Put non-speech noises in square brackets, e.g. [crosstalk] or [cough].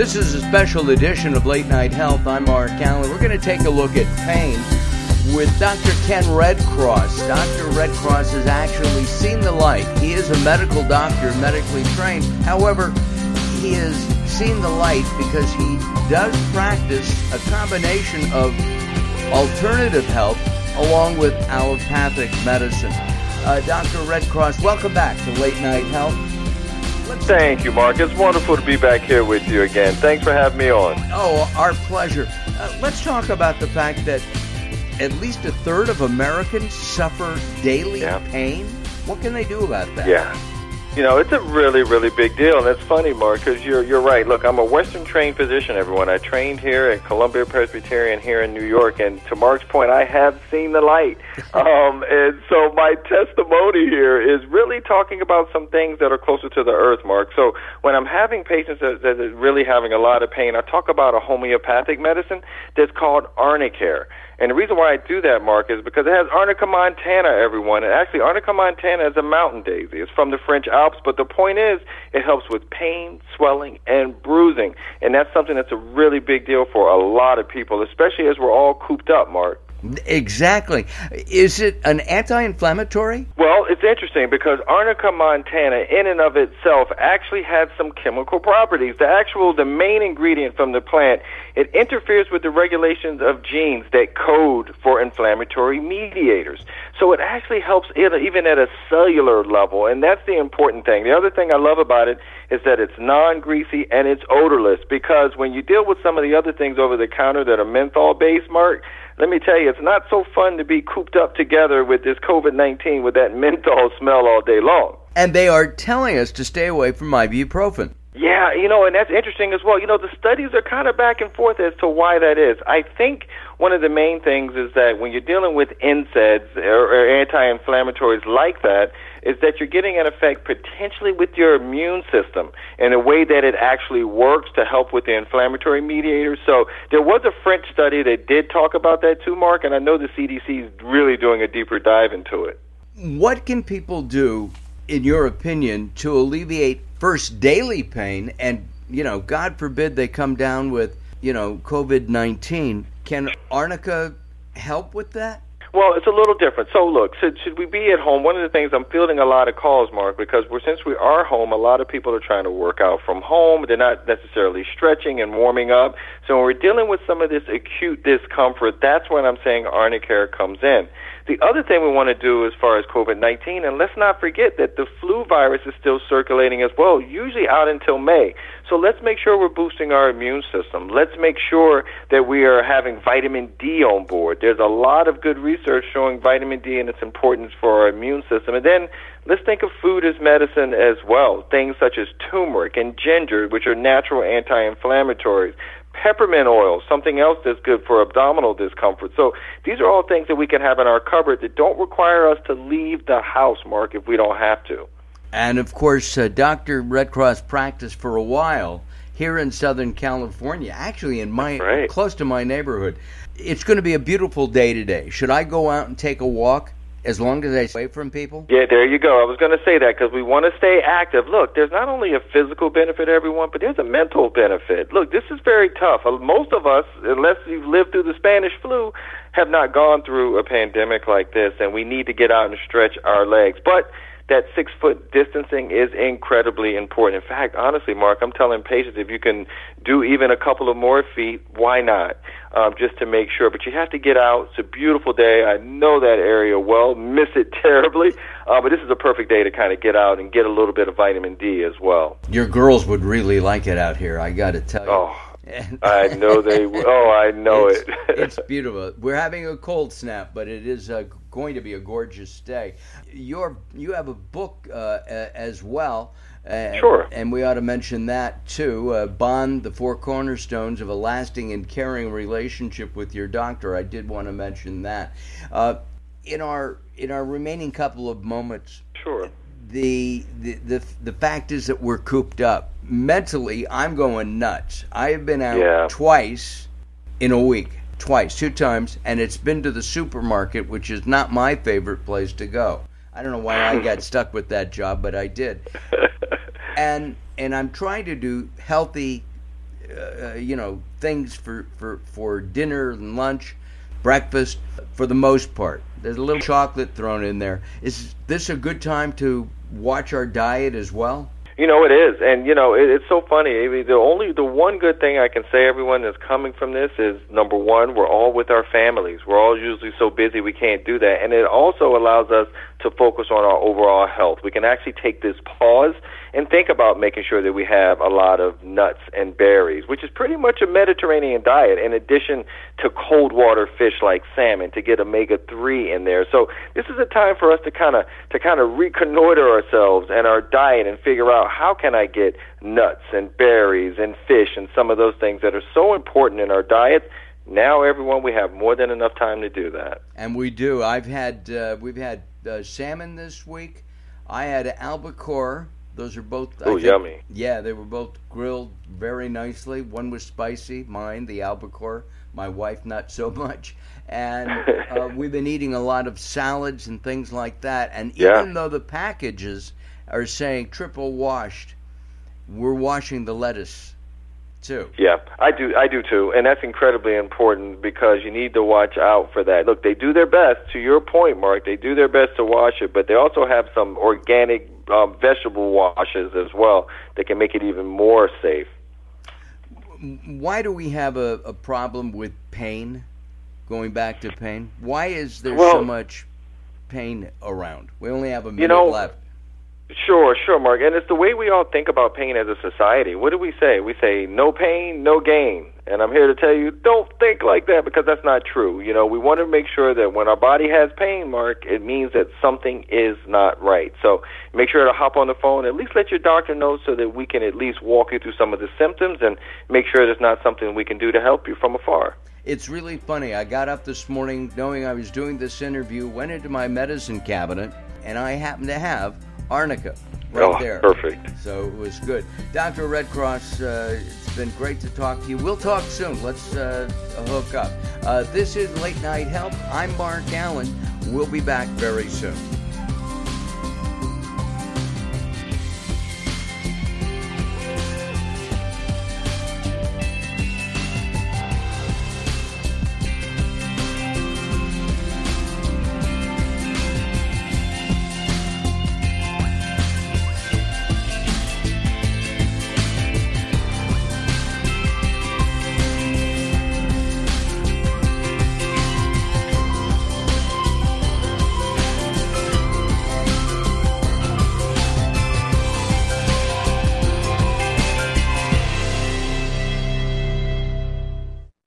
This is a special edition of Late Night Health. I'm Mark Allen. We're going to take a look at pain with Dr. Ken Redcross. Dr. Redcross has actually seen the light. He is a medical doctor, medically trained. However, he has seen the light because he does practice a combination of alternative health along with allopathic medicine. Uh, Dr. Redcross, welcome back to Late Night Health. Thank you, Mark. It's wonderful to be back here with you again. Thanks for having me on. Oh, our pleasure. Uh, let's talk about the fact that at least a third of Americans suffer daily Yeah. pain. What can they do about that? Yeah. You know, it's a really, really big deal, and it's funny, Mark, because you're you're right. Look, I'm a Western trained physician. Everyone, I trained here at Columbia Presbyterian here in New York, and to Mark's point, I have seen the light. [laughs] um, and so my testimony here is really talking about some things that are closer to the earth, Mark. So when I'm having patients that, that are really having a lot of pain, I talk about a homeopathic medicine that's called Arnicare. And the reason why I do that, Mark, is because it has Arnica montana, everyone. And actually, Arnica montana is a mountain daisy. It's from the French Alps, but the point is, it helps with pain, swelling, and bruising. And that's something that's a really big deal for a lot of people, especially as we're all cooped up, Mark. Exactly. Is it an anti-inflammatory? Well, it's interesting because Arnica montana, in and of itself, actually has some chemical properties. The actual, the main ingredient from the plant, it interferes with the regulations of genes that code for inflammatory mediators. So it actually helps even at a cellular level, and that's the important thing. The other thing I love about it is that it's non-greasy and it's odorless. Because when you deal with some of the other things over the counter that are menthol-based, Mark, let me tell you, it's not so fun to be cooped up together with this COVID 19 with that menthol smell all day long. And they are telling us to stay away from ibuprofen. Yeah, you know, and that's interesting as well. You know, the studies are kind of back and forth as to why that is. I think one of the main things is that when you're dealing with NSAIDs or, or anti-inflammatories like that, is that you're getting an effect potentially with your immune system in a way that it actually works to help with the inflammatory mediators. So there was a French study that did talk about that too, Mark, and I know the CDC is really doing a deeper dive into it. What can people do, in your opinion, to alleviate first daily pain and, you know, God forbid they come down with, you know, COVID 19? Can arnica help with that? Well, it's a little different. So, look, should, should we be at home? One of the things I'm fielding a lot of calls, Mark, because we're, since we are home, a lot of people are trying to work out from home. They're not necessarily stretching and warming up. So, when we're dealing with some of this acute discomfort, that's when I'm saying Arnicare comes in. The other thing we want to do as far as COVID 19, and let's not forget that the flu virus is still circulating as well, usually out until May. So let's make sure we're boosting our immune system. Let's make sure that we are having vitamin D on board. There's a lot of good research showing vitamin D and its importance for our immune system. And then let's think of food as medicine as well. Things such as turmeric and ginger, which are natural anti inflammatories peppermint oil, something else that's good for abdominal discomfort. So these are all things that we can have in our cupboard that don't require us to leave the house, Mark, if we don't have to. And of course, uh, Dr. Redcross practiced for a while here in Southern California, actually in my right. close to my neighborhood. It's going to be a beautiful day today. Should I go out and take a walk as long as I stay away from people? Yeah, there you go. I was going to say that because we want to stay active. Look, there's not only a physical benefit, everyone, but there's a mental benefit. Look, this is very tough. Uh, Most of us, unless you've lived through the Spanish flu, have not gone through a pandemic like this, and we need to get out and stretch our legs. But that six foot distancing is incredibly important. In fact, honestly, Mark, I'm telling patients if you can do even a couple of more feet, why not? Um, just to make sure. But you have to get out. It's a beautiful day. I know that area well, miss it [laughs] terribly. Uh, but this is a perfect day to kind of get out and get a little bit of vitamin D as well. Your girls would really like it out here, I got to tell you. Oh, I know they. [laughs] Oh, I know it's, it. [laughs] it's beautiful. We're having a cold snap, but it is uh, going to be a gorgeous day. Your you have a book uh, as well. Uh, Sure. And we ought to mention that too. Uh, Bond, the four cornerstones of a lasting and caring relationship with your doctor. I did want to mention that. Uh, in our in our remaining couple of moments, Sure. the, the the the fact is that we're cooped up mentally. I'm going nuts. I have been out Yeah. twice in a week, twice, two times, and it's been to the supermarket, which is not my favorite place to go. I don't know why I got [laughs] stuck with that job, but I did. And and I'm trying to do healthy uh, you know, things for, for, for dinner and lunch, breakfast, for the most part. There's a little chocolate thrown in there. Is this a good time to watch our diet as well? You know it is, and you know it, it's so funny. The only the one good thing I can say everyone that's coming from this is number one, we're all with our families. We're all usually so busy we can't do that, and it also allows us to focus on our overall health. We can actually take this pause and think about making sure that we have a lot of nuts and berries, which is pretty much a Mediterranean diet, in addition to cold water fish like salmon to get omega three in there. So this is a time for us to kind of to kind of reconnoiter ourselves and our diet and figure out how can I get nuts and berries and fish and some of those things that are so important in our diet. Now, everyone, we have more than enough time to do that. And we do. I've had uh, we've had uh, salmon this week. I had albacore those are both. Oh, yummy! Yeah, they were both grilled very nicely. One was spicy, mine, the albacore. My wife, not so [laughs] much. And uh, [laughs] we've been eating a lot of salads and things like that. And yeah. even though the packages are saying triple washed, we're washing the lettuce too. Yeah, I do. I do too, and that's incredibly important because you need to watch out for that. Look, they do their best. To your point, Mark, they do their best to wash it, but they also have some organic um, vegetable washes as well that can make it even more safe. Why do we have a, a problem with pain? Going back to pain, why is there well, so much pain around? We only have a minute you know, left. Sure, sure, Mark. And it's the way we all think about pain as a society. What do we say? We say no pain, no gain. And I'm here to tell you, don't think like that because that's not true. You know, we want to make sure that when our body has pain, Mark, it means that something is not right. So make sure to hop on the phone, at least let your doctor know so that we can at least walk you through some of the symptoms and make sure there's not something we can do to help you from afar. It's really funny. I got up this morning knowing I was doing this interview, went into my medicine cabinet, and I happen to have arnica right oh, there. Perfect. So it was good. Dr. Redcross, uh, it's been great to talk to you. We'll talk soon. Let's uh, hook up. Uh, this is Late Night Help. I'm Mark Allen. We'll be back very soon.